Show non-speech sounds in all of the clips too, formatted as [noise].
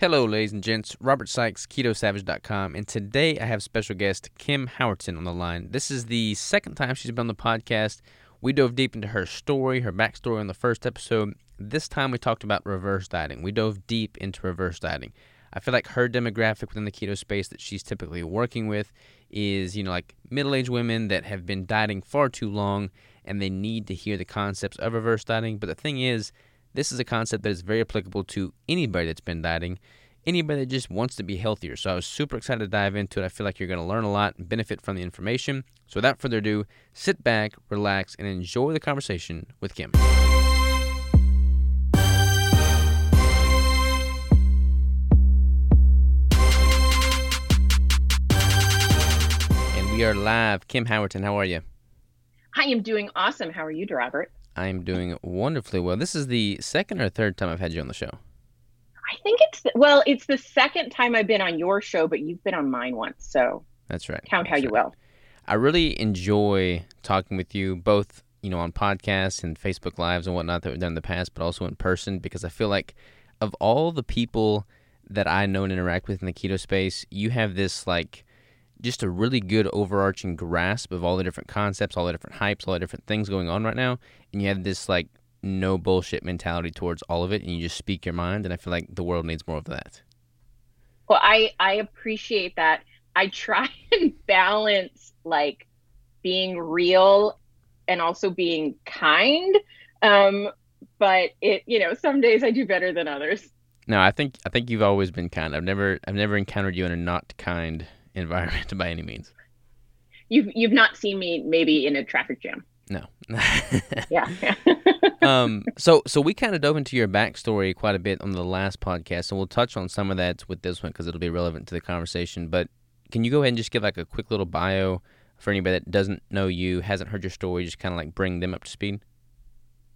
Hello, ladies and gents. Robert Sykes, KetoSavage.com, and today I have special guest Kim Howerton on the line. This is the second time she's been on the podcast. We dove deep into her story, her backstory on the first episode. This time we talked about reverse dieting. We dove deep into reverse dieting. I feel like her demographic within the keto space that she's typically working with is, you know, like middle aged women that have been dieting far too long and they need to hear the concepts of reverse dieting. But the thing is, this is a concept that is very applicable to anybody that's been dieting, anybody that just wants to be healthier. So I was super excited to dive into it. I feel like you're going to learn a lot and benefit from the information. So without further ado, sit back, relax, and enjoy the conversation with Kim. And we are live. Kim Howerton, how are you? I am doing awesome. How are you, Robert? I am doing wonderfully well. This is the second or third time I've had you on the show. I think it's well, it's the second time I've been on your show, but you've been on mine once, so That's right. count how That's you right. will. I really enjoy talking with you, both you know on podcasts and Facebook lives and whatnot that we've done in the past, but also in person because I feel like of all the people that I know and interact with in the keto space, you have this like just a really good overarching grasp of all the different concepts, all the different hypes, all the different things going on right now, and you have this like no bullshit mentality towards all of it, and you just speak your mind, and I feel like the world needs more of that. Well, I I appreciate that. I try [laughs] and balance like being real and also being kind. Um, but it, you know, some days I do better than others. No, I think I think you've always been kind. I've never I've never encountered you in a not kind environment [laughs] by any means. You've you've not seen me maybe in a traffic jam. No. [laughs] Yeah. [laughs] um. So so we kind of dove into your backstory quite a bit on the last podcast, and we'll touch on some of that with this one because it'll be relevant to the conversation. But can you go ahead and just give like a quick little bio for anybody that doesn't know you, hasn't heard your story, just kind of like bring them up to speed?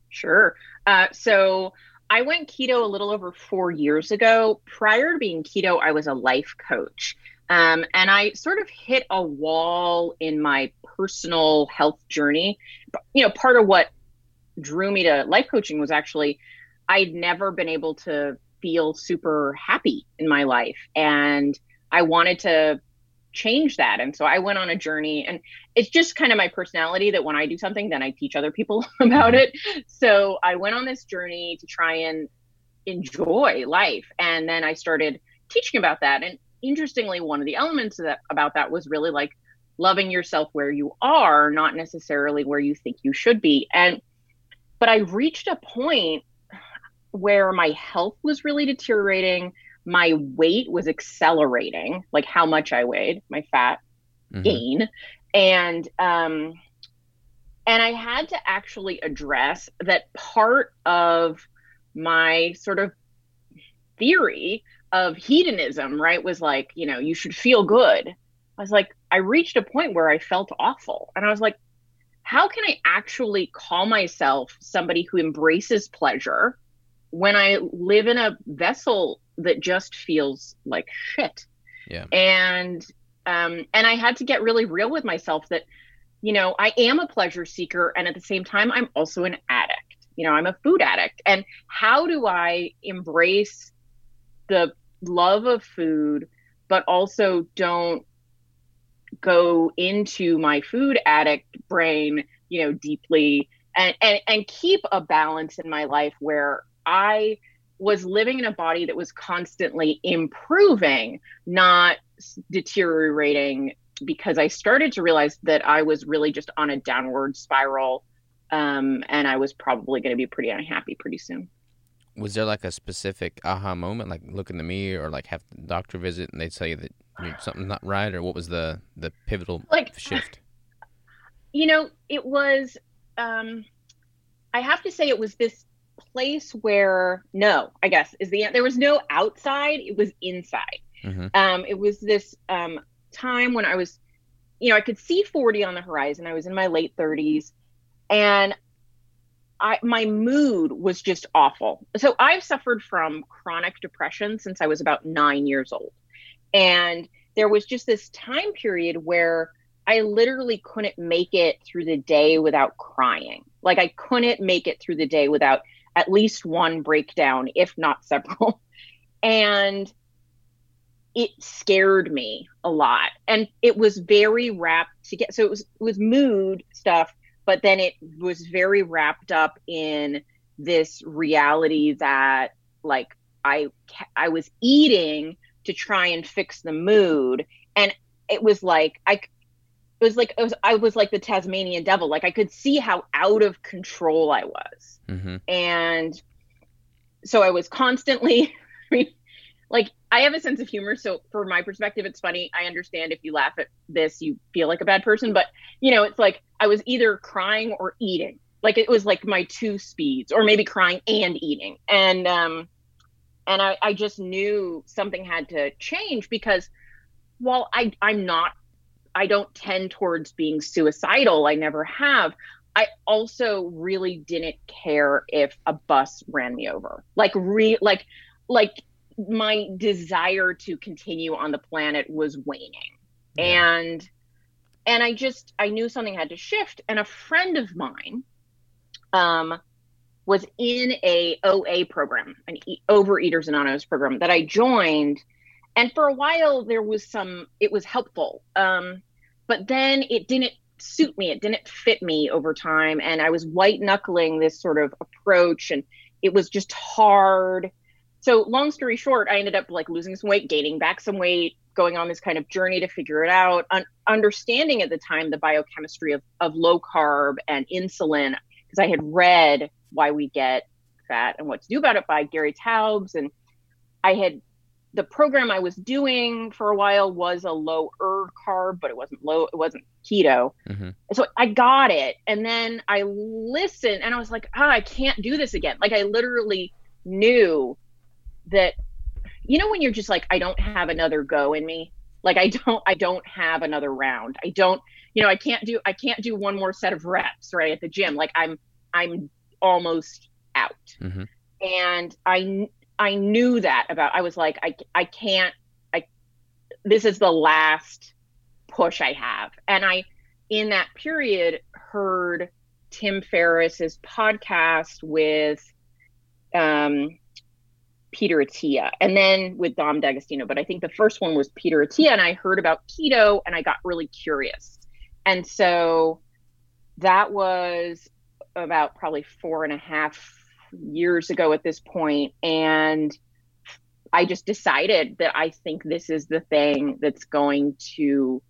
Sure. Uh, so I went keto a little over four years ago. Prior to being keto, I was a life coach. Um, and I sort of hit a wall in my personal health journey. You know, part of what drew me to life coaching was actually I'd never been able to feel super happy in my life. And I wanted to change that. And so I went on a journey and it's just kind of my personality that when I do something, then I teach other people [laughs] about it. So I went on this journey to try and enjoy life. And then I started teaching about that. And interestingly, one of the elements of that, about that was really like loving yourself where you are, not necessarily where you think you should be. And, but I reached a point where my health was really deteriorating. My weight was accelerating, like how much I weighed, my fat Mhm. gain and um and i had to actually address that part of my sort of theory of hedonism right was like you know you should feel good i was like i reached a point where i felt awful and i was like how can i actually call myself somebody who embraces pleasure when i live in a vessel that just feels like shit Yeah. and um, and I had to get really real with myself that, you know, I am a pleasure seeker, and at the same time, I'm also an addict. You know, I'm a food addict, and how do I embrace the love of food, but also don't go into my food addict brain, you know, deeply, and and and keep a balance in my life where I was living in a body that was constantly improving, not deteriorating because I started to realize that I was really just on a downward spiral um, and I was probably going to be pretty unhappy pretty soon. Was there like a specific aha moment, like look in the mirror or like have the doctor visit and they tell you that something's not right, or what was the the pivotal Like- shift? You know, it was, um, I have to say, it was this place where, no, I guess, is the, there was no outside, it was inside. hmm um, it was this um, time when I was, you know, I could see 40 on the horizon. I was in my late 30s and I, my mood was just awful. So I've suffered from chronic depression since I was about nine years old. And there was just this time period where I literally couldn't make it through the day without crying. Like I couldn't make it through the day without at least one breakdown, if not several. [laughs] and it scared me a lot and it was very wrapped together so it was it was mood stuff but then it was very wrapped up in this reality that like i i was eating to try and fix the mood. And it was like i it was like it was i was like the tasmanian devil. Like i could see how out of control i was. Mm-hmm. and so i was constantly [laughs] I mean, like i have a sense of humor so for my perspective it's funny. I understand if you laugh at this you feel like a bad person but you know it's like i was either crying or eating. Like it was like my two speeds or maybe crying and eating. And um and i i just knew something had to change because while i i'm not i don't tend towards being suicidal i never have I also really didn't care if a bus ran me over. Like re like like my desire to continue on the planet was waning. Yeah. And and I just I knew something had to shift and a friend of mine um was in a OA program, an e- Overeaters Anonymous program that I joined and for a while there was some it was helpful. Um but then it didn't suit me. It didn't fit me over time. And I was white knuckling this sort of approach and it was just hard. So, long story short, I ended up like losing some weight, gaining back some weight, going on this kind of journey to figure it out, un- understanding at the time the biochemistry of, of low carb and insulin, because I had read Why We Get Fat and What to Do About It by Gary Taubes. And I had the program I was doing for a while was a low er carb, but it wasn't low, it wasn't keto. Mm-hmm. So I got it. And then I listened and I was like, ah, I can't do this again. Like I literally knew that, you know, when you're just like, I don't have another go in me. Like I don't, I don't have another round. I don't, you know, I can't do, I can't do one more set of reps right at the gym. Like I'm, I'm almost out. Mm-hmm. And I, I knew that about, I was like, I, I can't, I, this is the last push I have. And I, in that period, heard Tim Ferriss's podcast with um, Peter Attia and then with Dom D'Agostino. But I think the first one was Peter Attia, and I heard about keto and I got really curious. And so that was about probably four and a half years ago at this point and i just decided that i think this is the thing that's going to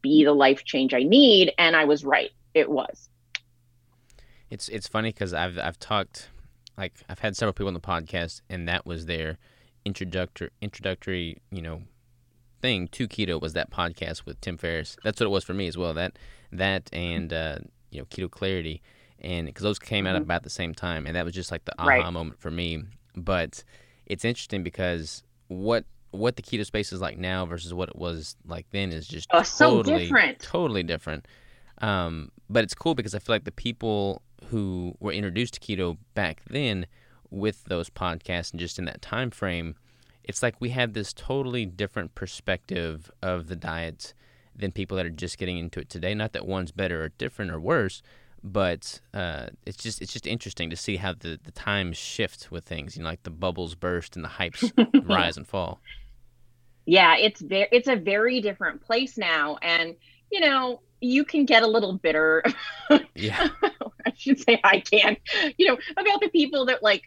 be the life change i need and i was right it was It's it's funny because I've I've talked like I've had several people on the podcast and that was their introductory introductory you know thing to keto was that podcast with Tim Ferriss. That's what it was for me as well. That that and uh, you know keto clarity and because those came out Mhm. about the same time and that was just like the aha Right. moment for me. But it's interesting because what what the keto space is like now versus what it was like then is just Oh, so totally different. totally different. Um, but it's cool because I feel like the people who were introduced to keto back then with those podcasts and just in that time frame, it's like we have this totally different perspective of the diet than people that are just getting into it today. Not that one's better or different or worse, but uh, it's just it's just interesting to see how the, the times shift with things. You know, like the bubbles burst and the hypes [laughs] rise and fall. yeah it's very it's a very different place now and you know you can get a little bitter Yeah. [laughs] i should say i can you know about the people that like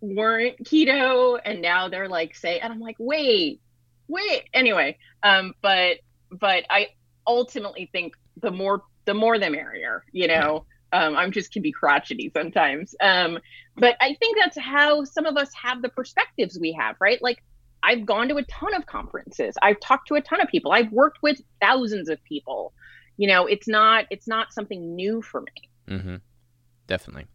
weren't keto and now they're like say and i'm like wait wait anyway um but but i ultimately think the more the more the merrier you know um i'm just can be crotchety sometimes um but i think that's how some of us have the perspectives we have right like I've gone to a ton of conferences. I've talked to a ton of people. I've worked with thousands of people. You know, it's not it's not something new for me. Mm-hmm. Definitely.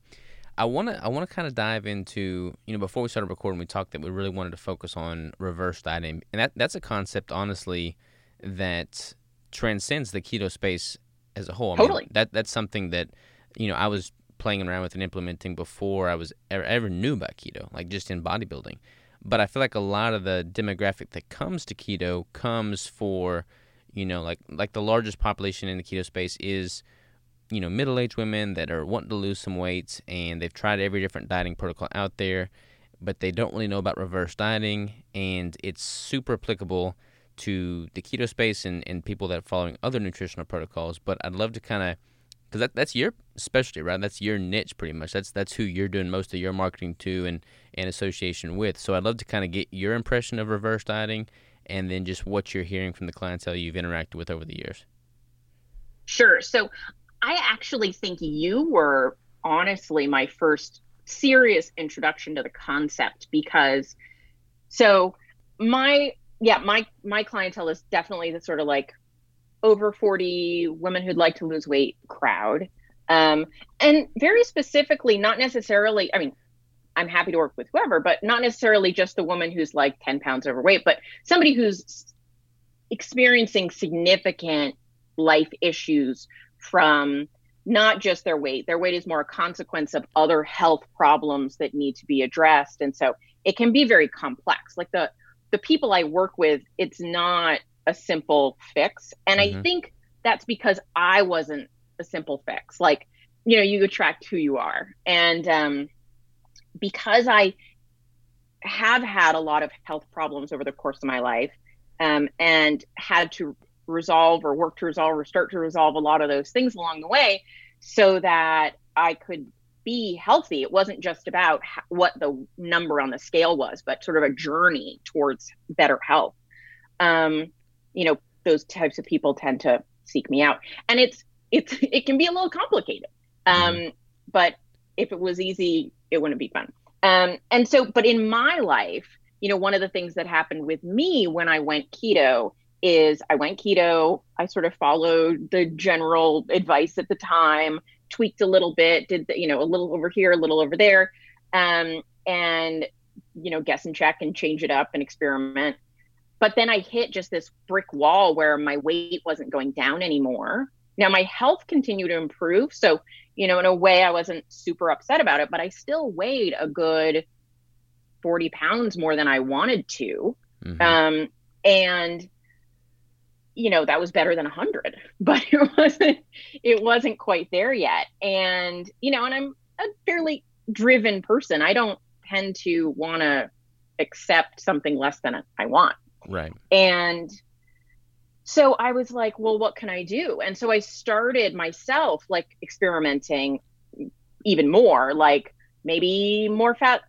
I want to I want to kind of dive into you know before we started recording we talked that we really wanted to focus on reverse dieting and that that's a concept honestly that transcends the keto space as a whole. I mean, Totally. that that's something that you know I was playing around with and implementing before I was ever, ever knew about keto, like just in bodybuilding. But I feel like a lot of the demographic that comes to keto comes for you know like like the largest population in the keto space is you know middle-aged women that are wanting to lose some weight and they've tried every different dieting protocol out there but they don't really know about reverse dieting, and it's super applicable to the keto space and, and people that are following other nutritional protocols. But I'd love to kind of because that, that's your specialty, right? That's your niche, pretty much. That's that's who you're doing most of your marketing to and and association with. So I'd love to kind of get your impression of reverse dieting, and then just what you're hearing from the clientele you've interacted with over the years. Sure. So I actually think you were honestly my first serious introduction to the concept because so my yeah my my clientele is definitely the sort of like over 40 women who'd like to lose weight crowd um, and very specifically not necessarily i mean i'm happy to work with whoever but not necessarily just the woman who's like 10 pounds overweight but somebody who's experiencing significant life issues from not just their weight. Their weight is more a consequence of other health problems that need to be addressed. And so it can be very complex. Like the the people I work with, it's not a simple fix. And mm-hmm. I think that's because I wasn't a simple fix. Like, you know, you attract who you are. And um, because I have had a lot of health problems over the course of my life um, and had to resolve or work to resolve or start to resolve a lot of those things along the way so that I could be healthy. It wasn't just about what the number on the scale was, but sort of a journey towards better health. Um, you know, those types of people tend to seek me out, and it's it's it can be a little complicated. Um, mm-hmm. But if it was easy, it wouldn't be fun. Um, and so, but in my life, you know, one of the things that happened with me when I went keto is I went keto. I sort of followed the general advice at the time, tweaked a little bit, did the, you know a little over here, a little over there, um, and you know guess and check and change it up and experiment. But then I hit just this brick wall where my weight wasn't going down anymore. Now my health continued to improve, so you know in a way I wasn't super upset about it, but I still weighed a good forty pounds more than I wanted to, mm-hmm. um, and you know that was better than 100 [laughs] but it wasn't it wasn't quite there yet. And you know and i'm a fairly driven person. I don't tend to want to accept something less than i want. Right. And so i was like well what can i do and so i started myself like experimenting even more like maybe more fat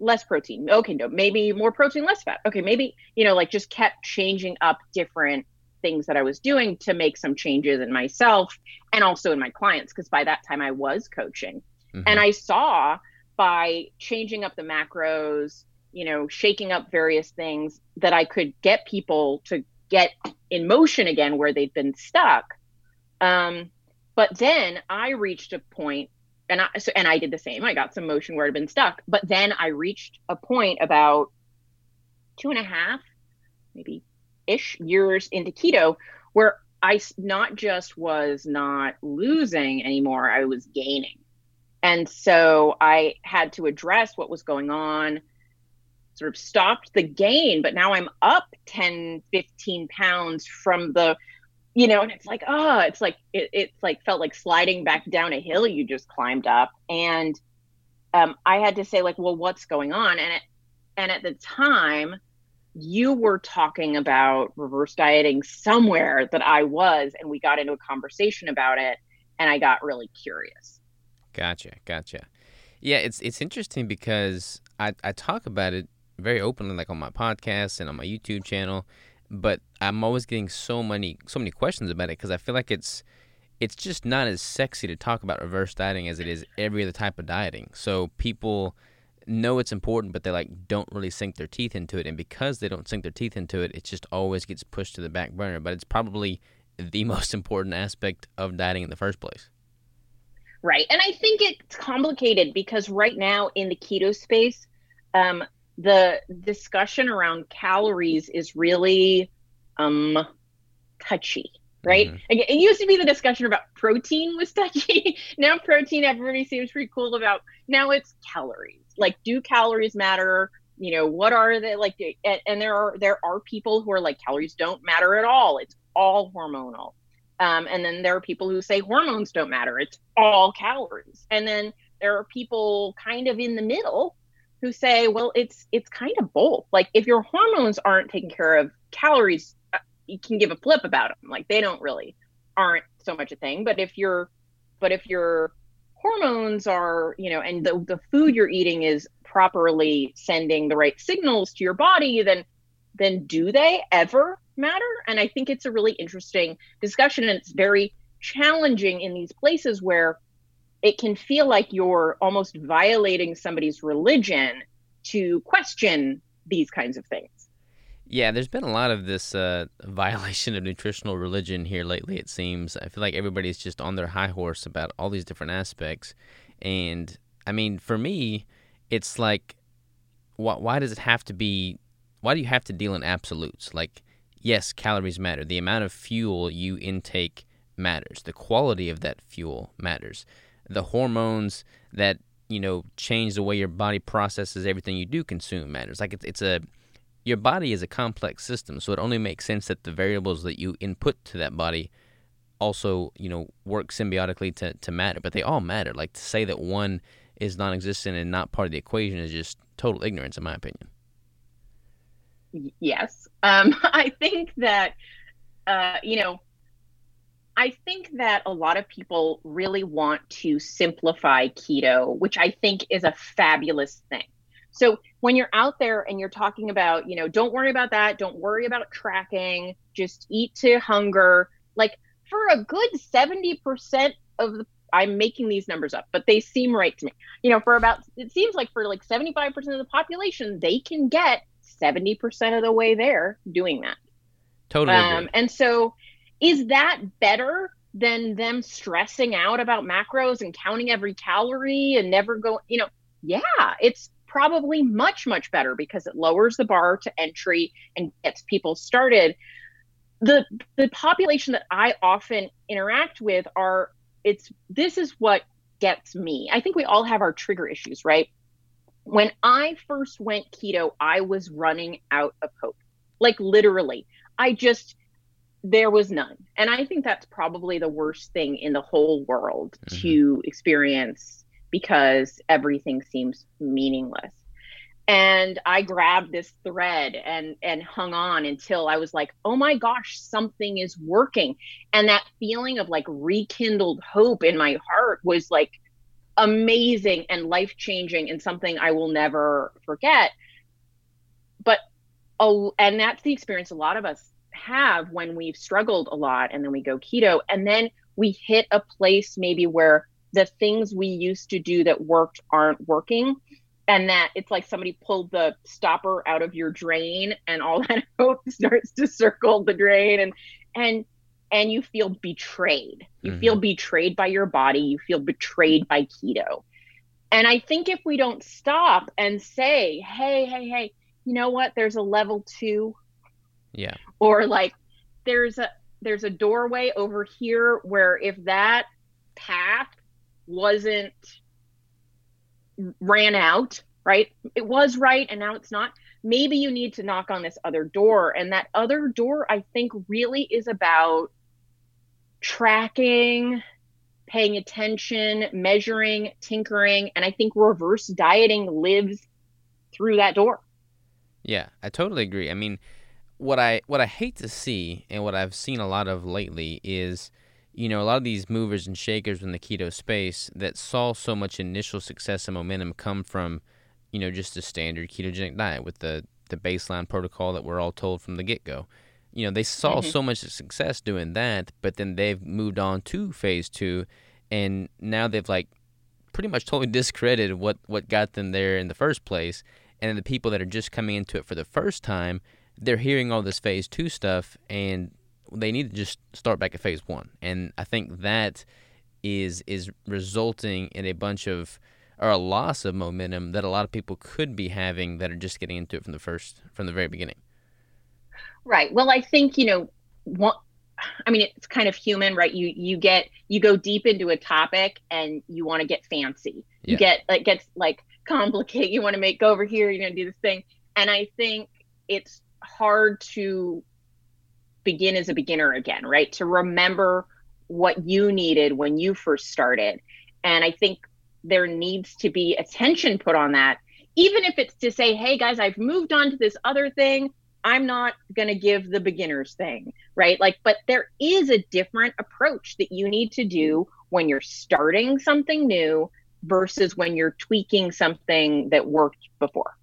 less protein okay no maybe more protein less fat okay maybe you know like just kept changing up different things that I was doing to make some changes in myself and also in my clients because by that time I was coaching. Mm-hmm. And I saw by changing up the macros, you know, shaking up various things that I could get people to get in motion again where they'd been stuck. Um, but then I reached a point and I so, and I did the same. I got some motion where I'd been stuck. But then I reached a point about two and a half, maybe ish years into keto where I not just was not losing anymore, I was gaining. And so I had to address what was going on, sort of stopped the gain, but now I'm up 10, 15 pounds from the, you know, and it's like, oh, it's like, it, it's like felt like sliding back down a hill you just climbed up. And um, I had to say, like, well, what's going on? And it, and at the time, you were talking about reverse dieting somewhere that I was, and we got into a conversation about it, and I got really curious. Gotcha, gotcha. Yeah, it's it's interesting because I, I talk about it very openly, like on my podcast and on my YouTube channel, but I'm always getting so many so many questions about it because I feel like it's it's just not as sexy to talk about reverse dieting as it is every other type of dieting. So people know it's important, but they like don't really sink their teeth into it. And because they don't sink their teeth into it, it just always gets pushed to the back burner. But it's probably the [laughs] most important aspect of dieting in the first place. Right. And I think it's complicated because right now in the keto space, um, the discussion around calories is really um, touchy right? Mm-hmm. It used to be the discussion about protein was touchy. [laughs] now protein, everybody seems pretty cool about. Now it's calories like do calories matter you know what are they like and, and there are there are people who are like calories don't matter at all it's all hormonal um, and then there are people who say hormones don't matter it's all calories and then there are people kind of in the middle who say, well, it's it's kind of both. Like if your hormones aren't taken care of, calories uh, you can give a flip about them. Like they don't really aren't so much a thing. But if you're but if your hormones are, you know, and the the food you're eating is properly sending the right signals to your body, then then do they ever matter? And I think it's a really interesting discussion and it's very challenging in these places where it can feel like you're almost violating somebody's religion to question these kinds of things. Yeah, there's been a lot of this uh, [laughs] violation of nutritional religion here lately, it seems. I feel like everybody's just on their high horse about all these different aspects. And I mean, for me, it's like, why, why does it have to be, why do you have to deal in absolutes? Like, yes, calories matter. The amount of fuel you intake matters. The quality of that fuel matters the hormones that you know change the way your body processes everything you do consume matters. Like it's it's a your body is a complex system, so it only makes sense that the variables that you input to that body also you know work symbiotically to to matter. But they all matter. Like to say that one is non-existent and not part of the equation is just total ignorance, in my opinion. Yes, um, [laughs] I think that uh, you know I think that a lot of people really want to simplify keto, which I think is a fabulous thing. So when you're out there and you're talking about, you know, don't worry about that, don't worry about tracking, just eat to hunger, like for a good 70% of the I'm making these numbers up, but they seem right to me. You know, for about it seems like for like 75% of the population, they can get 70% of the way there doing that. Totally. Um, and so is that better than them stressing out about macros and counting every calorie and never go, you know, yeah, it's probably much, much better because it lowers the bar to entry and gets people started. The the population that I often interact with are it's this is what gets me. I think we all have our trigger issues, right? When I first went keto, I was running out of hope. Like literally. I just there was none. And I think that's probably the worst thing in the whole world mm-hmm. to experience because everything seems meaningless. And I grabbed this thread and and hung on until I was like, "Oh my gosh, something is working." And that feeling of like rekindled hope in my heart was like amazing and life-changing and something I will never forget. But oh, and that's the experience a lot of us have when we've struggled a lot and then we go keto and then we hit a place maybe where the things we used to do that worked aren't working and that it's like somebody pulled the stopper out of your drain and all [laughs] that hope starts to circle the drain and and and you feel betrayed. You mm-hmm. feel betrayed by your body. You feel betrayed by keto. And i think if we don't stop and say hey hey hey you know what? There's a level 2 yeah. Or like there's a there's a doorway over here where if that path wasn't ran out, right? It was right and now it's not. Maybe you need to knock on this other door and that other door I think really is about tracking, paying attention, measuring, tinkering, and I think reverse dieting lives through that door. Yeah, I totally agree. I mean, what I what I hate to see and what I've seen a lot of lately is you know a lot of these movers and shakers in the keto space that saw so much initial success and momentum come from you know just a standard ketogenic diet with the the baseline protocol that we're all told from the get-go. You know, they saw mm-hmm. so much success doing that, but then they've moved on to phase 2 and now they've like pretty much totally [laughs] discredited what what got them there in the first place and the people that are just coming into it for the first time they're hearing all this phase two stuff and they need to just start back at phase one. And I think that is is resulting in a bunch of or a loss of momentum that a lot of people could be having that are just getting into it from the first from the very beginning. Right. Well, I think you know what. I mean, it's kind of human, right? You you get you go deep into a topic and you want to get fancy. You get it gets like complicate. You want to make go over here. You're gonna do this thing, and I think it's hard to begin as a beginner again, right? To remember what you needed when you first started. And I think there needs to be attention put on that even if it's to say, hey guys, I've moved on to this other thing, I'm not going to give the beginner's thing, right? Like, but there is a different approach that you need to do when you're starting something new versus when you're tweaking something that worked before.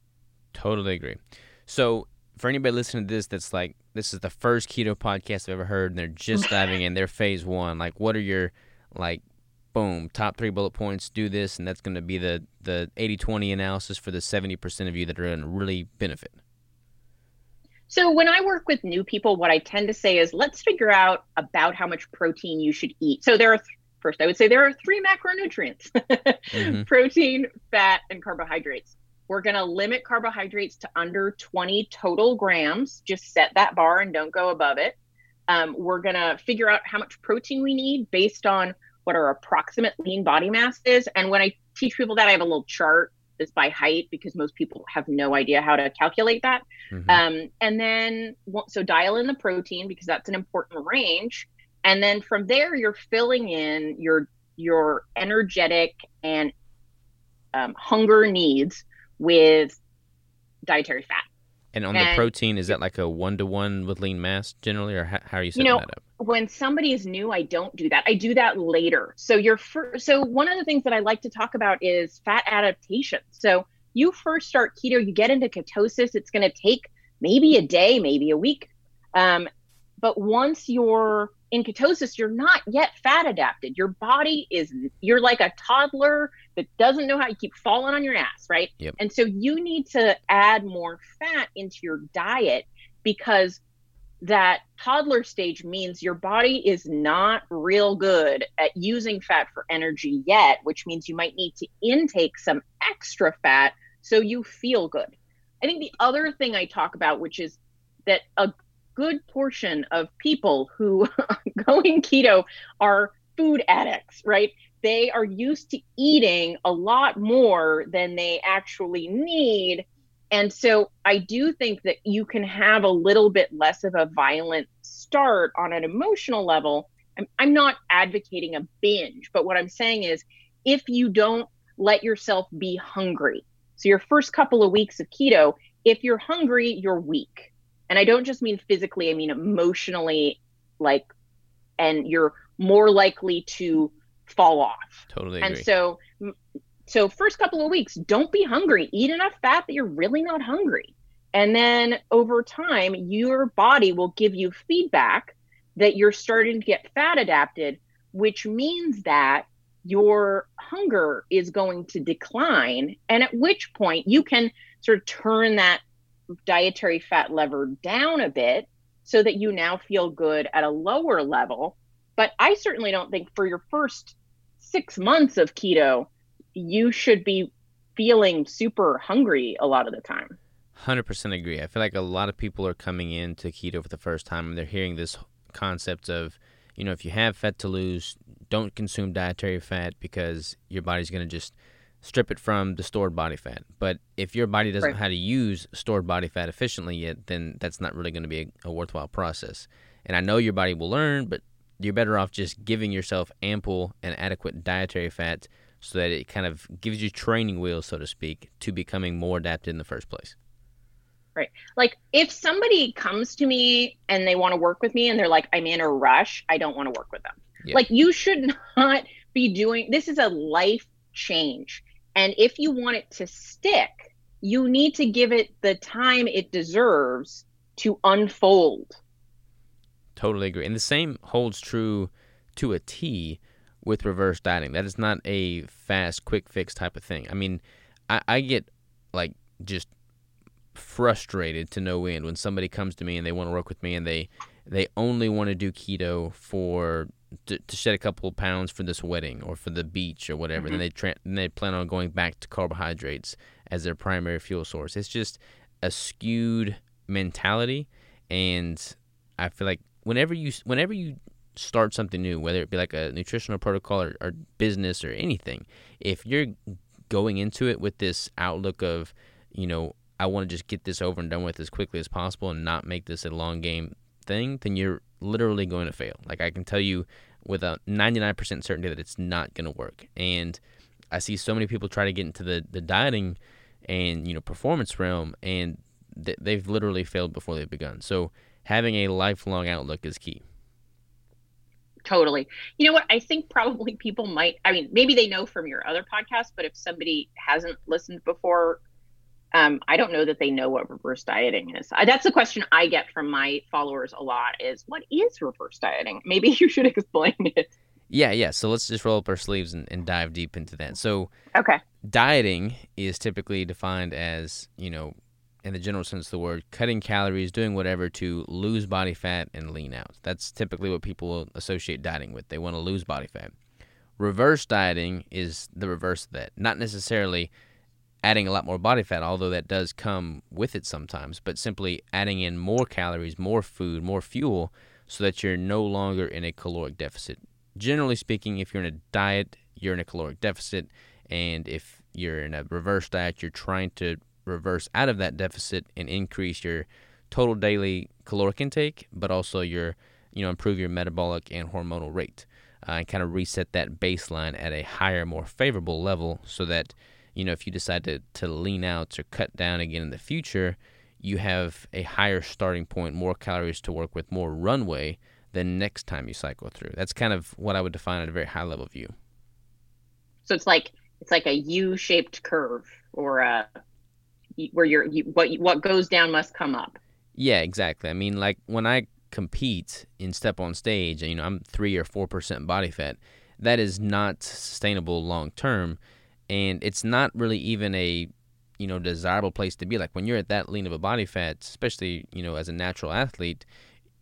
Totally agree. So, for anybody listening to this that's like, this is the first keto podcast I've ever heard, and they're just [laughs] diving in, they're phase one. Like, what are your, like, boom, top three bullet points, do this, and that's going to be the, the 80 20 analysis for the 70% of you that are going to really benefit? So, when I work with new people, what I tend to say is let's figure out about how much protein you should eat. So, there are, th- first, I would say there are three macronutrients [laughs] mm-hmm. protein, fat, and carbohydrates. We're going to limit carbohydrates to under 20 total grams. Just set that bar and don't go above it. Um, we're going to figure out how much protein we need based on what our approximate lean body mass is. And when I teach people that, I have a little chart that's by height because most people have no idea how to calculate that. Mm-hmm. Um, and then, so dial in the protein because that's an important range. And then from there, you're filling in your your energetic and um, hunger needs with dietary fat. And on and, the protein, is that like a one to one with lean mass generally, or how, how are you setting you know, that up? When somebody is new, I don't do that. I do that later. So you're first, so one of the things that I like to talk about is fat adaptation. So you first start keto, you get into ketosis. It's going to take maybe a day, maybe a week. Um, but once you're in ketosis, you're not yet fat adapted. Your body is, you're like a toddler that doesn't know how you keep falling on your ass, right? Yep. And so you need to add more fat into your diet because that toddler stage means your body is not real good at using fat for energy yet, which means you might need to intake some extra fat so you feel good. I think the other thing I talk about, which is that a good portion of people who [laughs] are going keto are food addicts, right? They are used to eating a lot more than they actually need. And so I do think that you can have a little bit less of a violent start on an emotional level. I'm, I'm not advocating a binge, but what I'm saying is if you don't let yourself be hungry, so your first couple of weeks of keto, if you're hungry, you're weak and I don't just mean physically, I mean emotionally, like, and you're more likely to fall off. Totally. And so, so first couple of weeks, don't be hungry. Eat enough fat that you're really not hungry. And then over time, your body will give you feedback that you're starting to get fat adapted, which means that your hunger is going to decline. And at which point you can sort of turn that dietary fat lever down a bit so that you now feel good at a lower level. But I certainly don't think for your first six months of keto, you should be feeling super hungry a lot of the time. 100% agree. I feel like a lot of people are coming into keto for the first time and they're hearing this concept of, you know, if you have fat to lose, don't consume dietary fat because your body's going to just strip it from the stored body fat. But if your body doesn't right. know how to use stored body fat efficiently yet, then that's not really going to be a, a, worthwhile process. And I know your body will learn, but you're better off just giving yourself ample and adequate dietary fat so that it kind of gives you training wheels, so to speak, to becoming more adapted in the first place. Right. Like if somebody comes to me and they want to work with me and they're like, I'm in a rush, I don't want to work with them. Yep. Like you should [laughs] not be doing this is a life change and if you want it to stick, you need to give it the time it deserves to unfold. Totally agree. And the same holds true to a T with reverse dieting. That is not a fast, quick fix type of thing. I mean, I, I get like just frustrated to no end when somebody comes to me and they want to work with me and they they only want to do keto for to, to, shed a couple of pounds for this wedding or for the beach or whatever. Mm-hmm. Then they tra- then they plan on going back to carbohydrates as their primary fuel source. It's just a skewed mentality, and I feel like whenever you whenever you start something new, whether it be like a nutritional protocol or, or business or anything, if you're going into it with this outlook of you know I want to just get this over and done with as quickly as possible and not make this a long game thing, then you're literally going to fail. Like I can tell you with a 99% certainty that it's not going to work. And I see so many people try to get into the, the dieting and you know performance realm, and th- they've literally failed before they've begun. So having a lifelong outlook is key. Totally. You know what? I think probably people might. I mean, maybe they know from your other podcast, but if somebody hasn't listened before, um, I don't know that they know what reverse dieting is. Uh, that's the question I get from my followers a lot: is what is reverse dieting? Maybe [laughs] you should explain it. Yeah, yeah. So let's just roll up our sleeves and, and dive deep into that. So, okay, dieting is typically defined as you know in the general sense of the word, cutting calories, doing whatever to lose body fat and lean out. That's typically what people associate dieting with. They want to lose body fat. Reverse dieting is the reverse of that. Not necessarily adding a lot more body fat, although that does come with it sometimes, but simply adding in more calories, more food, more fuel so that you're no longer in a caloric deficit. Generally speaking, if you're in a diet, you're in a caloric deficit, and if you're in a reverse diet, you're trying to reverse out of that deficit and increase your total daily caloric intake, but also your, you know, improve your metabolic and hormonal rate, uh, and kind of reset that baseline at a higher, more favorable level, so that, you know, if you decide to to lean out or cut down again in the future, you have a higher starting point, more calories to work with, more runway than next time you cycle through. That's kind of what I would define at a very high level view. So it's like it's like a U-shaped curve or a where you're you, what what goes down must come up. Yeah, exactly. I mean, like when I compete in step on stage, and you know I'm three or four percent body fat, that is not sustainable long term, and it's not really even a you know desirable place to be. Like when you're at that lean of a body fat, especially you know as a natural athlete,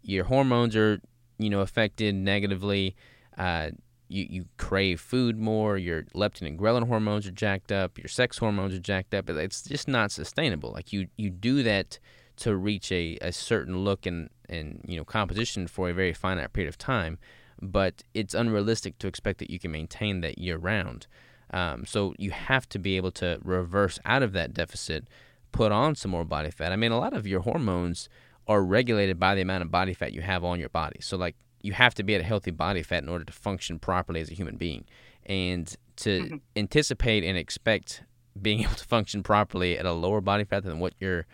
your hormones are you know affected negatively. Uh, you, you crave food more, your leptin and ghrelin hormones are jacked up, your sex hormones are jacked up. But it's just not sustainable. Like you, you do that to reach a, a certain look and, and you know composition for a very finite period of time, but it's unrealistic to expect that you can maintain that year round. Um, so you have to be able to reverse out of that deficit, put on some more body fat. I mean, a lot of your hormones are regulated by the amount of body fat you have on your body. So like you have to be at a healthy body fat in order to function properly as a human being. And to mm-hmm. anticipate and expect being [laughs] able to function properly at a lower body fat than what you're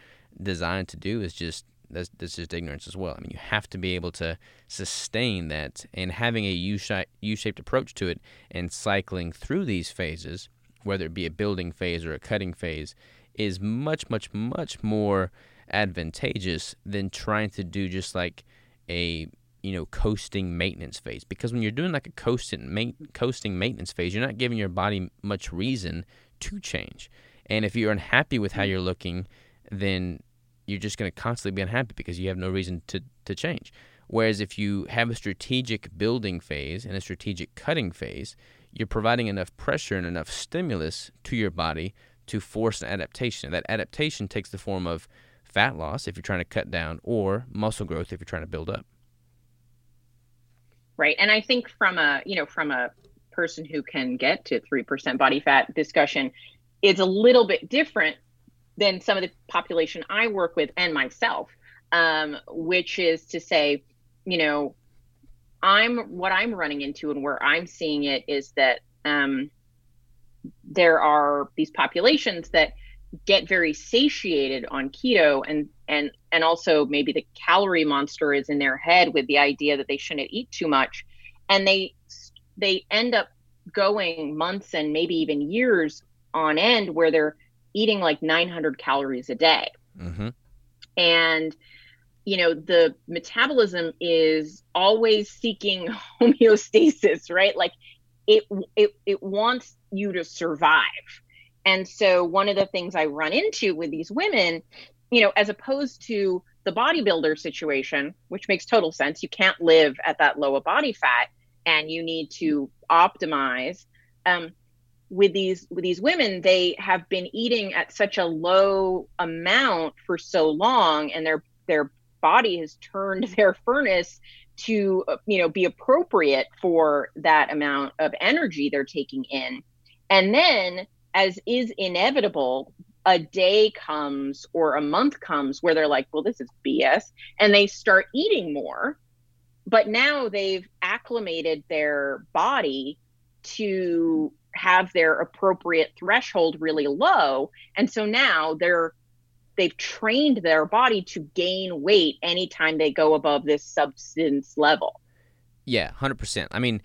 designed to do is just that's, that's just ignorance as well. I mean, you have to be able to sustain that, and having a U-shaped approach to it, and cycling through these phases, whether it be a building phase or a cutting phase, is much, much, much more advantageous than trying to do just like a you know coasting maintenance phase because when you're doing like a coasting ma- coasting maintenance phase you're not giving your body much reason to change. And if you're unhappy with how mm. you're looking then you're just going to constantly be unhappy because you have no reason to, to change. Whereas if you have a strategic building phase and a strategic cutting phase you're providing enough pressure and enough stimulus to your body to force an adaptation. That adaptation takes the form of fat loss if you're trying to cut down or muscle growth if you're trying to build up right. And i think from a you know from a person who can get to 3% body fat discussion is a little bit different than some of the population i work with and myself um, which is to say you know i'm what i'm running into and where i'm seeing it is that um, there are these populations that get very satiated on keto and and and also maybe the calorie monster is in their head with the idea that they shouldn't eat too much. And they they end up going months and maybe even years on end where they're eating like 900 calories a day. Mm-hmm. and you know the metabolism is always seeking [laughs] homeostasis right? Like it it it wants you to survive and so one of the things I run into with these women, you know, as opposed to the bodybuilder situation, which makes total sense, you can't live at that low body fat and you need to optimize. Um, with these with these women, they have been eating at such a low amount for so long, and their their body has turned [laughs] their furnace to you know be appropriate for that amount of energy they're taking in and then as is inevitable, a day comes or a month comes where they're like, well, this is BS. And they start eating more. But now they've acclimated their body to have their appropriate threshold really low and so now they're they've trained their body to gain weight anytime they go above this substance level yeah 100% i mean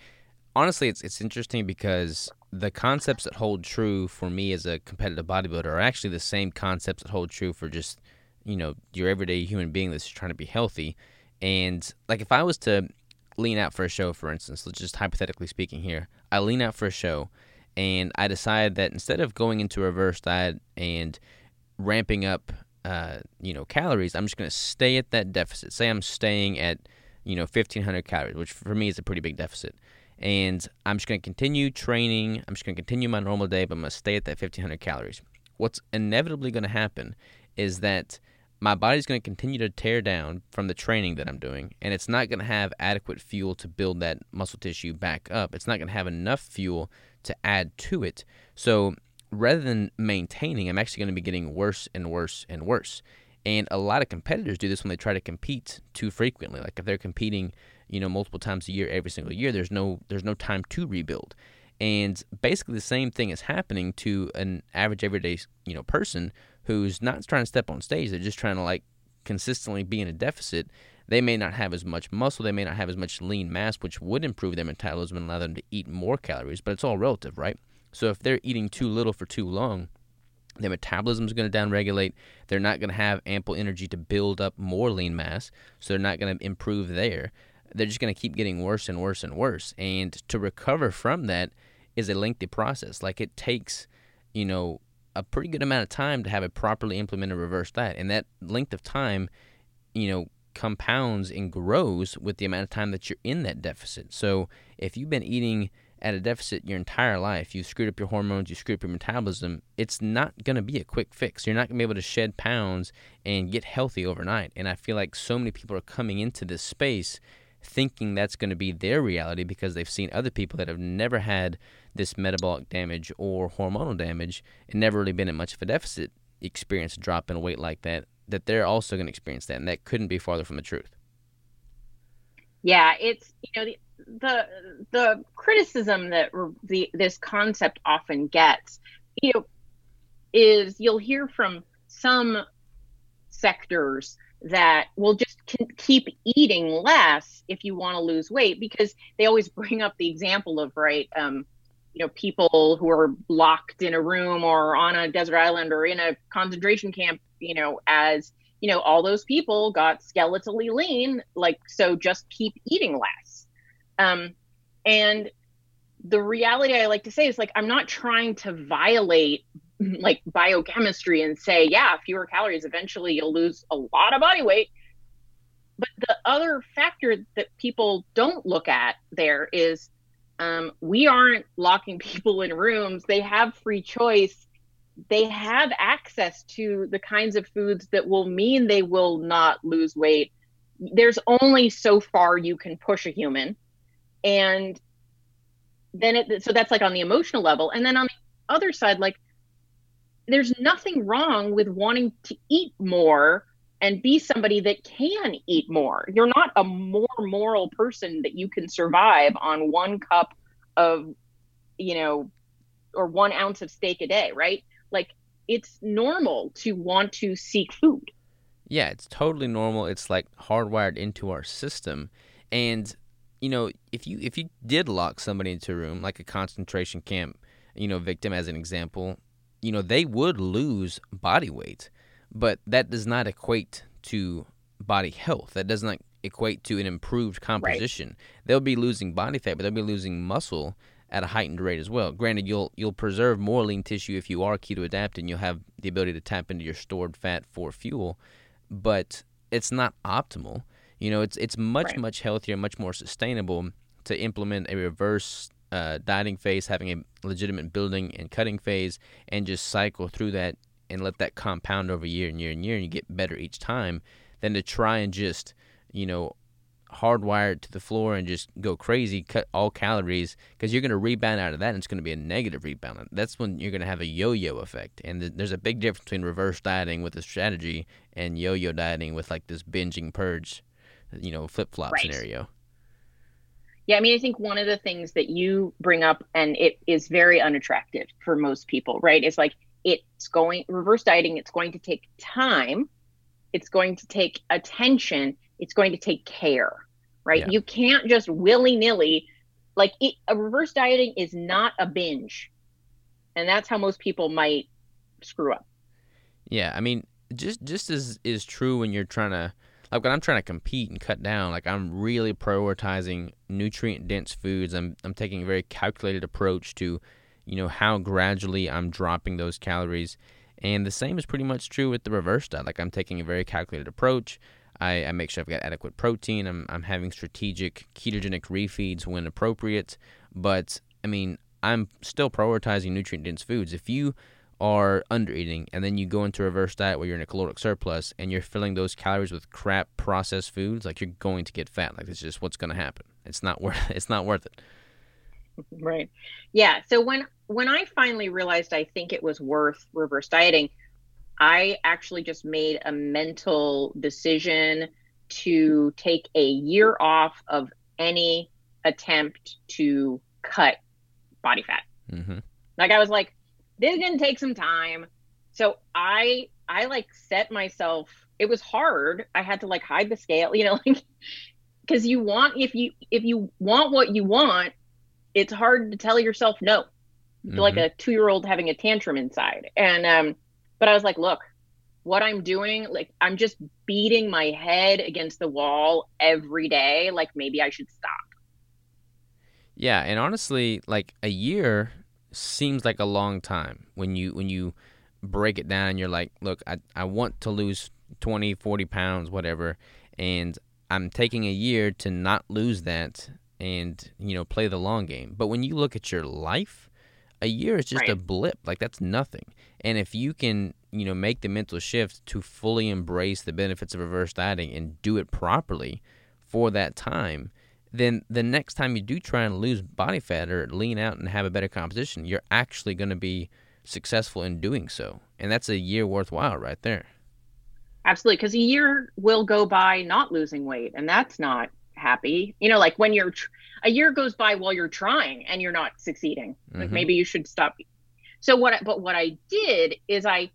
honestly it's it's interesting because the concepts that hold true for me as a competitive bodybuilder are actually the same concepts that hold true for just you know your everyday human being that's trying to be healthy. And like if i was to lean out for a show for instance let's just hypothetically speaking here i lean out for a show and i decide that instead of going into reverse diet and ramping up uh, you know calories i'm just going to stay at that deficit. Say i'm staying at you know 1500 calories which for me is a pretty big deficit and i'm just going to continue training i'm just going to continue my normal day but i'm going to stay at that 1500 calories what's inevitably going to happen is that my body's going to continue to tear down from the training that I'm doing, and it's not going to have adequate fuel to build that muscle tissue back up. It's not going to have enough fuel to add to it. So rather than maintaining, I'm actually going to be getting worse and worse and worse. And a lot of competitors do this when they try to compete too frequently. Like if they're competing, you know, multiple times a year, every single year, there's no there's no time to rebuild. And basically the same thing is happening to an average everyday, you know, person who's not trying to step on stage. They're just trying to like consistently be in a deficit. They may not have as much muscle, they may not have as much lean mass, which would improve their metabolism and allow them to eat more calories, but it's all relative, right? So if they're eating too little for too long, their metabolism is going to downregulate. They're not going to have ample energy to build up more lean mass, so they're not going to improve there. They're just going to keep getting worse and worse and worse. And to recover from that is a lengthy process. Like it takes, you know, a pretty good amount of time to have a properly implemented reverse diet. And that length of time, you know, compounds and grows with the amount of time that you're in that deficit. So if you've been eating at a deficit your entire life, you've screwed up your hormones, you screwed up your metabolism, it's not going to be a quick fix. You're not going to be able to shed pounds and get healthy overnight. And I feel like so many people are coming into this space thinking that's going to be their reality because they've seen other people that have never had this metabolic damage or hormonal damage and never really been in much of a deficit experience a drop in weight like that that they're also going to experience that and that couldn't be farther from the truth. Yeah it's you know the the, the criticism that the this concept often gets you know is you'll hear from some sectors that will just keep eating less if you want to lose weight because they always bring up the example of right um, you know people who are locked in a room or on a desert island or in a concentration camp you know as you know all those people got skeletally lean like so just keep eating less um, and the reality i like to say is like i'm not trying to violate like biochemistry and say, yeah, fewer calories, eventually you'll lose a lot of body weight. But the other factor that people don't look at there is um, we aren't locking [laughs] people in rooms. They have free choice. They have access to the kinds of foods that will mean they will not lose weight. There's only so far you can push a human. And then it, so that's like on the emotional level. And then on the other side, like, there's nothing wrong with wanting to eat more and be somebody that can eat more. You're not a more moral person that you can survive on one cup of, you know, or one ounce of steak a day, right? Like it's normal to want to seek food. Yeah, it's totally normal. It's like hardwired into our system. And you know, if you if you did lock somebody into a room like a concentration camp, you know, victim as an example, you know, they would lose body weight, but that does not equate to body health. That does not equate to an improved composition. Right. They'll be losing body fat, but they'll be losing muscle at a heightened rate as well. Granted, you'll you'll preserve more lean tissue if you are keto adapted, and you'll have the ability to tap into your stored fat for fuel, but it's not optimal. You know, it's it's much right. much healthier, much more sustainable to implement a reverse uh, dieting phase, having a legitimate building and cutting phase, and just cycle through that and let that compound over year and year and year, and you get better each time, than to try and just, you know, hardwire it to the floor and just go crazy, cut all calories, because you're going to rebound out of that, and it's going to be a negative rebound. That's when you're going to have a yo-yo effect, and th- there's a big difference between reverse dieting with a strategy and yo-yo dieting with like this binging purge, you know, flip-flop right. scenario Yeah, I mean, I think one of the things that you bring up, and it is very unattractive for most people, right? Is like it's going reverse dieting. It's going to take time. It's going to take attention. It's going to take care, right? Yeah. You can't just willy nilly, like it, a reverse dieting is not a binge, and that's how most people might screw up. Yeah, I mean, just just as is true when you're trying to like when I'm trying to compete and cut down, like I'm really prioritizing nutrient dense foods. I'm I'm taking a very calculated approach to, you know, how gradually I'm dropping those calories. And the same is pretty much true with the reverse diet. Like I'm taking a very calculated approach. I, I make sure I've got adequate protein. I'm I'm having strategic ketogenic refeeds when appropriate. But I mean, I'm still prioritizing nutrient dense foods. If you are under eating and then you go into reverse diet where you're in a caloric surplus and you're filling those calories with crap processed foods like you're going to get fat like it's just what's going to happen it's not [laughs] worth it's not worth it right yeah so when when i finally realized i think it was worth reverse dieting i actually just made a mental decision to take a year off of any attempt to cut body fat mm-hmm. like i was like this is gonna take some time. So I I like set myself. It was hard. I had to like hide the scale, you know, [laughs] like because you want if you if you want what you want, it's hard to tell yourself no. Mm-hmm. Like a two year old having a tantrum inside. And um, but I was like, look, what I'm doing, like I'm just beating my head against the wall every day. Like maybe I should stop. Yeah, and honestly, like a year seems like a long time when you when you break it down you're like look I, I want to lose 20 40 pounds whatever and i'm taking a year to not lose that and you know play the long game but when you look at your life a year is just right. a blip like that's nothing and if you can you know make the mental shift to fully embrace the benefits of reverse dieting and do it properly for that time then the next time you do try and lose body fat or lean out and have a better composition, you're actually going to be successful in doing so. And that's a year worthwhile right there. Absolutely. Because a year will go by not losing weight, and that's not happy. You know, like when you're tr- a year goes by while you're trying and you're not succeeding. Like mm-hmm. maybe you should stop. So what? But what I did is I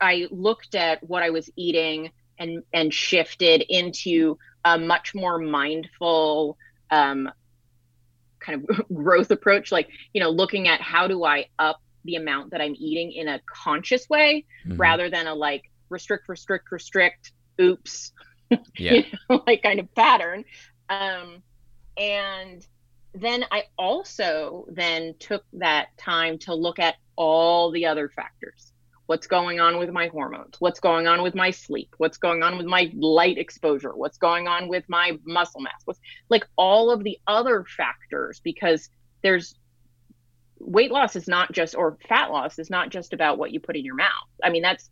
I looked at what I was eating and and shifted into a much more mindful um, kind of [laughs] growth approach like you know looking at how do i up the amount that i'm eating in a conscious way mm-hmm. rather than a like restrict restrict restrict oops [laughs] yeah. you know, like kind of pattern. Um, and then i also then took that time to look at all the other factors. What's going on with my hormones? What's going on with my sleep? What's going on with my light exposure? What's going on with my muscle mass? What's like all of the other factors because there's weight loss is not just or fat loss is not just about what you put in your mouth. I mean that's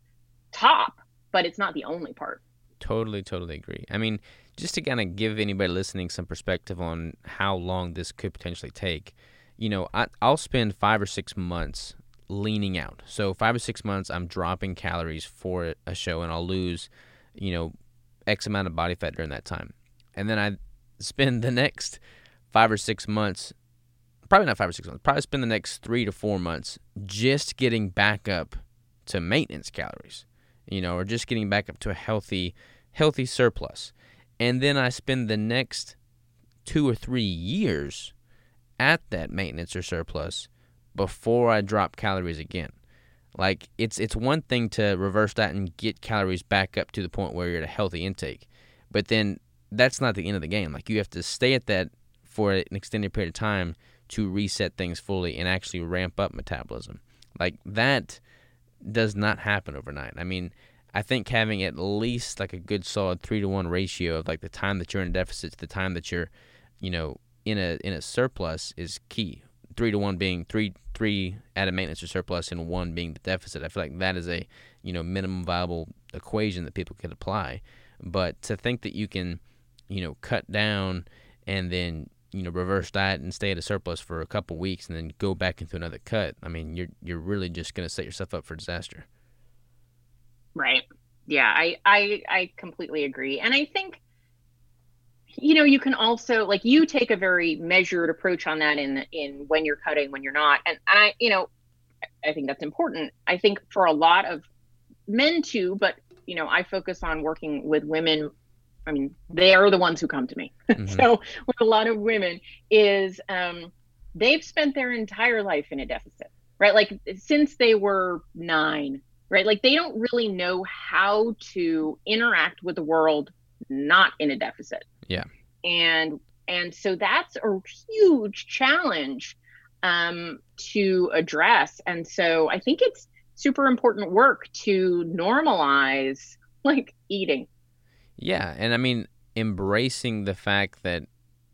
top but it's not the only part totally totally agree. I mean just to kind of give anybody listening some perspective on how long this could potentially take you know I, i'll spend five or six months leaning out. So five or six months, I'm dropping calories for a show, and I'll lose, you know, X amount of body fat during that time, and then I spend the next five or six months, probably not five or six months, probably spend the next three to four months just getting back up to maintenance calories, you know, or just getting back up to a healthy, healthy surplus, and then I spend the next two or three years at that maintenance or surplus before I drop calories again. Like it's it's one thing to reverse that and get calories back up to the point where you're at a healthy intake, but then that's not the end of the game. Like you have to stay at that for an extended period of time to reset things fully and actually ramp up metabolism. Like that does not happen overnight. I mean, I think having at least like a good solid three to one ratio of like the time that you're in a deficit to the time that you're, you know, in a in a surplus is key three to one being three three at a maintenance or surplus and one being the deficit. I feel like that is a you know minimum viable equation that people could apply. But to think that you can you know cut down and then you know reverse diet and stay at a surplus for a couple weeks and then go back into another cut. I mean, you're you're really just going to set yourself up for disaster. Right. Yeah, I I I completely agree. And I think you know you can also like you take a very measured approach on that in in when you're cutting when you're not and, and i you know i think that's important i think for a lot of men too but you know i focus on working with women i mean they are the ones who come to me [laughs] mm-hmm. so with a lot of women is um they've spent their entire life in a deficit right like since they were nine right like they don't really know how to interact with the world not in a deficit yeah. And and so that's a huge challenge um, to address. And so I think it's super important work to normalize like eating. Yeah, and I mean embracing the fact that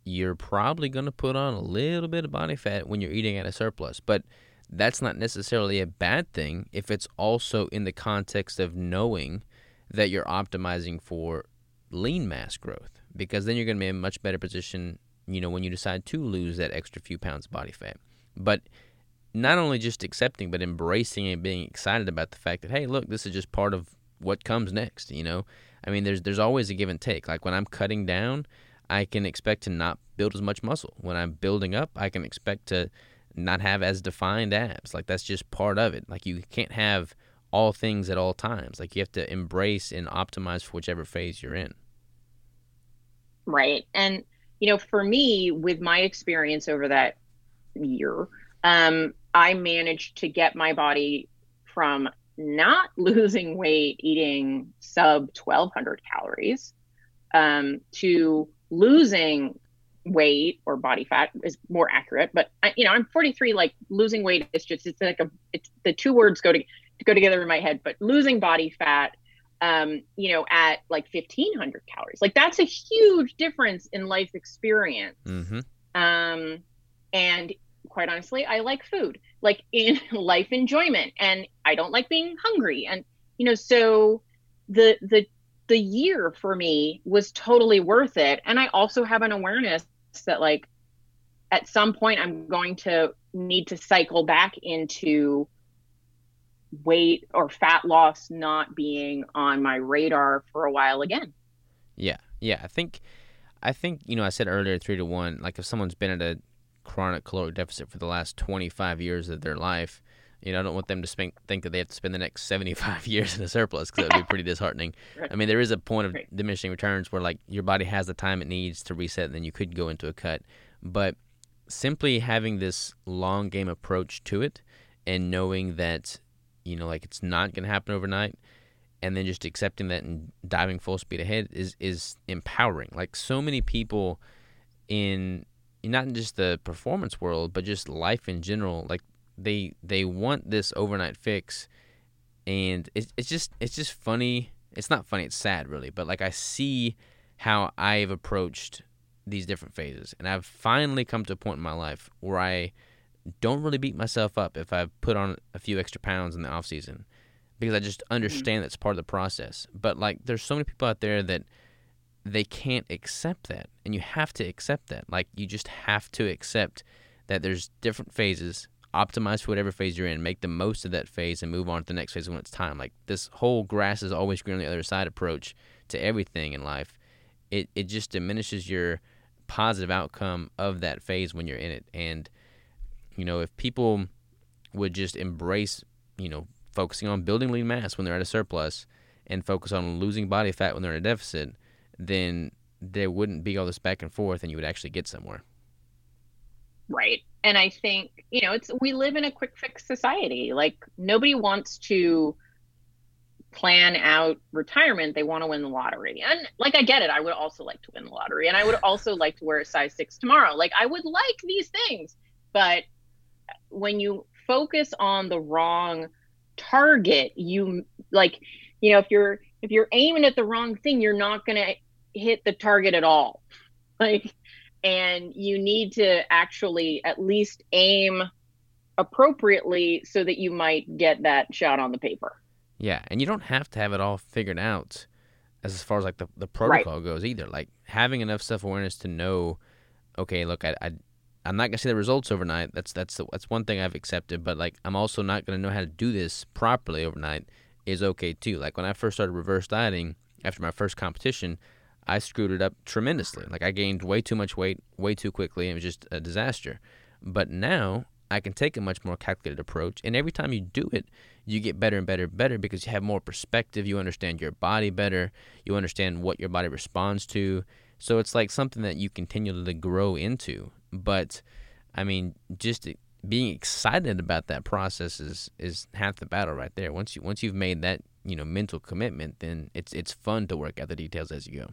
you're probably going to put on a little bit of body fat when you're eating at a surplus, but that's not necessarily a bad thing if it's also in the context of knowing that you're optimizing for lean mass growth because then you're going to be in a much better position, you know, when you decide to lose that extra few pounds of body fat. But not only just accepting, but embracing and being excited about the fact that hey, look, this is just part of what comes next. You know, I mean, there's there's always a give and take. Like when I'm cutting down, I can expect to not build as much muscle. When I'm building up, I can expect to not have as defined abs. Like that's just part of it. Like you can't have all things at all times. Like you have to embrace and optimize for whichever phase you're in. Right. And, you know, for me, with my experience over that year, um, I managed to get my body from not [laughs] losing weight, eating sub 1200 calories, um, to losing weight or body fat is more accurate. But I, you know, I'm 43. Like losing weight is just it's like a it's the two words go to go together in my head. But losing body fat um, you know, at like 1500 calories. Like that's a huge difference in life experience. Mm-hmm. Um, and quite honestly, I like food, like in [laughs] life enjoyment, and I don't like being hungry. And, you know, so the, the, the year for me was totally worth it. And I also have an awareness that like at some point I'm going to need to cycle back into weight or fat loss not being on my radar for a while again. Yeah, yeah. I think, I think you know, I said earlier three to one. Like if someone's been at a chronic caloric deficit for the last twenty five years of their life, you know, I don't want them to spend, think that they have to spend the next [laughs] seventy five years in a surplus because that would be pretty disheartening. [laughs] I mean, there is a point of diminishing returns where like your body has the time it needs to reset, and then you could go into a cut, but simply having this long game approach to it and knowing that you know, like it's not going to happen overnight, and then just accepting that and diving full speed ahead is is empowering. Like so many people in not in just the performance world, but just life in general, like they they want this overnight fix, and it's it's just it's just funny. It's not funny. It's sad, really. But like I see how I've approached these different phases, and I've finally come to a point in my life where I don't really beat myself up if I've put on a few extra pounds in the off season because I just mm-hmm. understand that's part of the process. But like there's so many people out there that they can't accept that and you have to accept that. Like you just have to accept that there's different phases. Optimize for whatever phase you're in, make the most of that phase and move on to the next phase when it's time. Like this whole grass is always green on the other side approach to everything in life. It it just diminishes your positive outcome of that phase when you're in it. And you know, if people would just embrace, you know, focusing on building lean mass when they're at a surplus and focus on losing body fat when they're in a deficit, then there wouldn't be all this back and forth and you would actually get somewhere. Right. And I think, you know, it's we live in a quick fix society. Like nobody wants to plan out retirement. They want to win the lottery. And like I get it. I would also like to win the lottery. And I would also [laughs] like to wear a size six tomorrow. Like I would like these things. But when you focus on the wrong target, you like, you know, if you're if you're aiming at the wrong thing, you're not going to hit the target at all. [laughs] Like, and you need to actually at least aim appropriately so that you might get that shot on the paper. Yeah, and you don't have to have it all figured out as far as like the, the protocol right. goes either. Like having enough self awareness to know, okay, look, I, I I'm not gonna see the results overnight. That's that's that's one thing I've accepted. But like, I'm also not gonna know how to do this properly overnight. Is okay too. Like when I first started reverse dieting after my first competition, I screwed it up tremendously. Like I gained way too much weight way too quickly. And it was just a disaster. But now I can take a much more calculated approach. And every time you do it, you get better and better and better because you have more perspective. You understand your body better. You understand what your body responds to. So it's like something that you continually grow into. But I mean, just being excited about that process is is half the battle right there. Once you once you've made that you know mental commitment, then it's it's fun to work out the details as you go.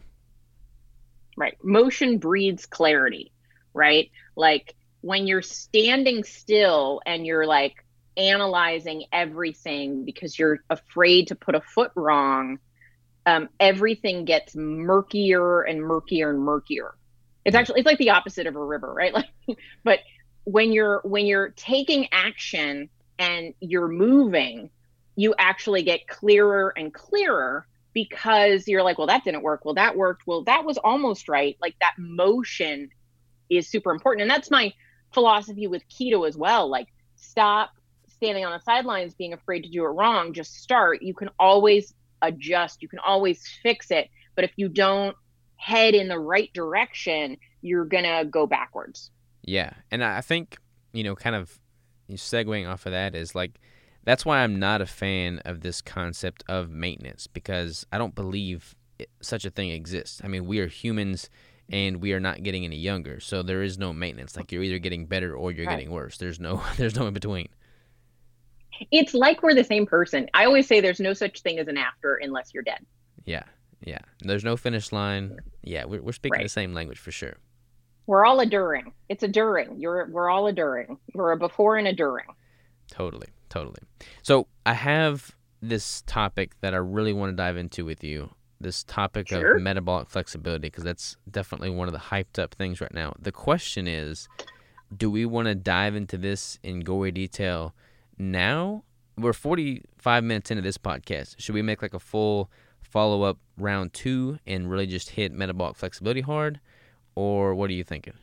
Right. Motion breeds clarity, right? Like when you're standing still and you're like analyzing everything because you're afraid to put a foot wrong, um, everything gets murkier and murkier and murkier. It's actually it's like the opposite of a river, right? [laughs] Like, but when you're when you're taking action and you're moving, you actually get clearer and clearer because you're like, well, that didn't work. Well, that worked. Well, that was almost right. Like that motion is super important. And that's my philosophy with keto as well. Like, stop standing on the sidelines being afraid to do it wrong. Just start. You can always adjust, you can always fix it. But if you don't head in the right direction, you're going to go backwards. Yeah. And I think, you know, kind of segueing off of that is like, that's why I'm not a fan of this concept of maintenance because I don't believe it, such a thing exists. I mean, we are humans and we are not getting any younger, so there is no maintenance. Like you're either getting better or you're right. getting worse. There's no [laughs] there's no in between. It's like we're the same person. I always say there's no such thing as an after unless you're dead. Yeah, yeah. There's no finish line. Mm-hmm. Yeah, we're we're speaking right. the same language for sure. We're all a during. It's a during. You're we're all a during. We're a before and a during. Totally. Totally. So I have this topic that I really want to dive into with you. This topic sure. of metabolic flexibility, because that's definitely one of the hyped up things right now. The question is, do we want to dive into this in gory detail now? We're 45 minutes into this podcast. Should we make like a full follow up round two and really just hit metabolic flexibility hard? Or what are you thinking?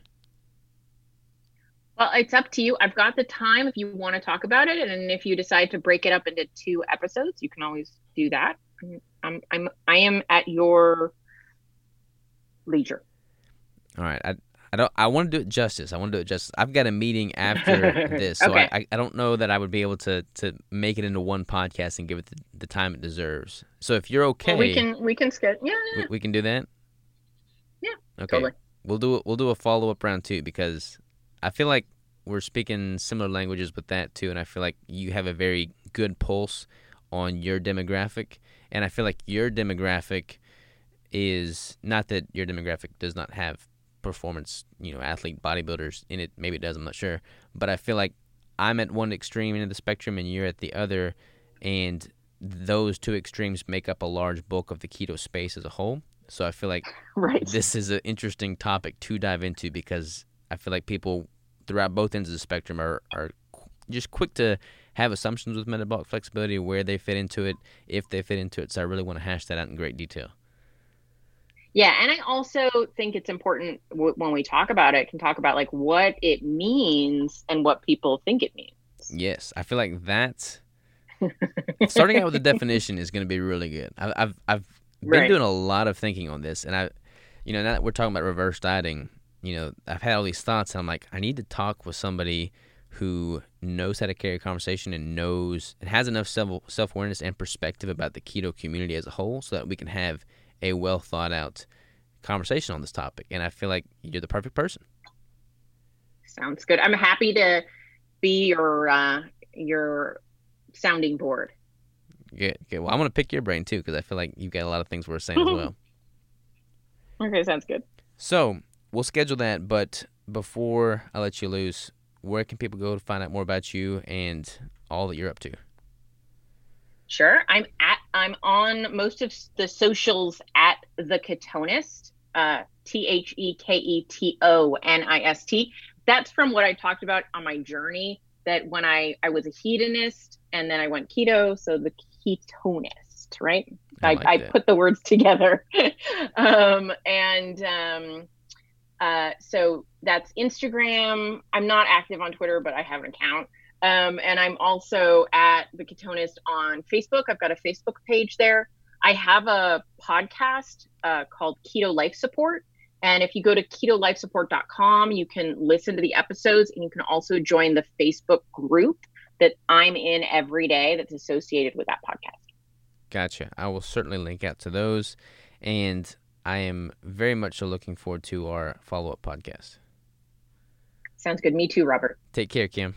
Well, it's up to you. I've got the time if you want to talk about it, and if you decide to break it up into two episodes, you can always do that. I'm I'm I am at your leisure. All right. I I don't I want to do it justice. I want to do it justice. I've got a meeting after [laughs] this, so okay. I, I don't know that I would be able to to make it into one podcast and give it the, the time it deserves. So if you're okay, well, we can we can skip. Yeah, yeah. We, we, can do that. Yeah. Okay. Totally. We'll do we'll do a follow up round two because I feel like we're speaking similar languages with that too, and I feel like you have a very good pulse on your demographic, and I feel like your demographic is not that your demographic does not have performance, you know, athlete bodybuilders in it. Maybe it does. I'm not sure, but I feel like I'm at one extreme end of the spectrum, and you're at the other, and those two extremes make up a large bulk of the keto space as a whole. So I feel like [laughs] right. this is an interesting topic to dive into because I feel like people throughout both ends of the spectrum are, are just quick to have assumptions with metabolic flexibility, where they fit into it, if they fit into it. So I really want to hash that out in great detail. Yeah, and I also think it's important w- when we talk about it, can talk about like what it means and what people think it means. Yes, I feel like that. [laughs] starting out with the definition is going to be really good. I've I've, I've been right. doing a lot of thinking on this, and I, you know, now that we're talking about reverse dieting, you know, I've had all these thoughts, and I'm like, I need to talk with somebody who knows how to carry a conversation and knows and has enough self self awareness and perspective about the keto community as a whole, so that we can have a well thought out conversation on this topic. And I feel like you're the perfect person. Sounds good. I'm happy to be your uh, your sounding board. Good. Good. Well, I'm gonna pick your brain too because I feel like you've got a lot of things we're saying as [laughs] well. Okay, sounds good. So we'll schedule that. But before I let you loose, where can people go to find out more about you and all that you're up to? Sure, I'm at I'm on most of the socials at the Ketonist, uh, T H E K E T O N I S T. That's from what I talked about on my journey. That when I I was a hedonist and then I went keto, so the ketonist, right? I, I, I put the words [laughs] together, um, and um, uh, so that's Instagram. I'm not active on Twitter, but I have an account. Um, and I'm also at the Ketonist on Facebook. I've got a Facebook page there. I have a podcast uh, called Keto Life Support. And if you go to ketolifesupport.com, you can listen to the episodes and you can also join the Facebook group that I'm in every day that's associated with that podcast. Gotcha. I will certainly link out to those. And I am very much looking forward to our follow up podcast. Sounds good. Me too, Robert. Take care, Kim.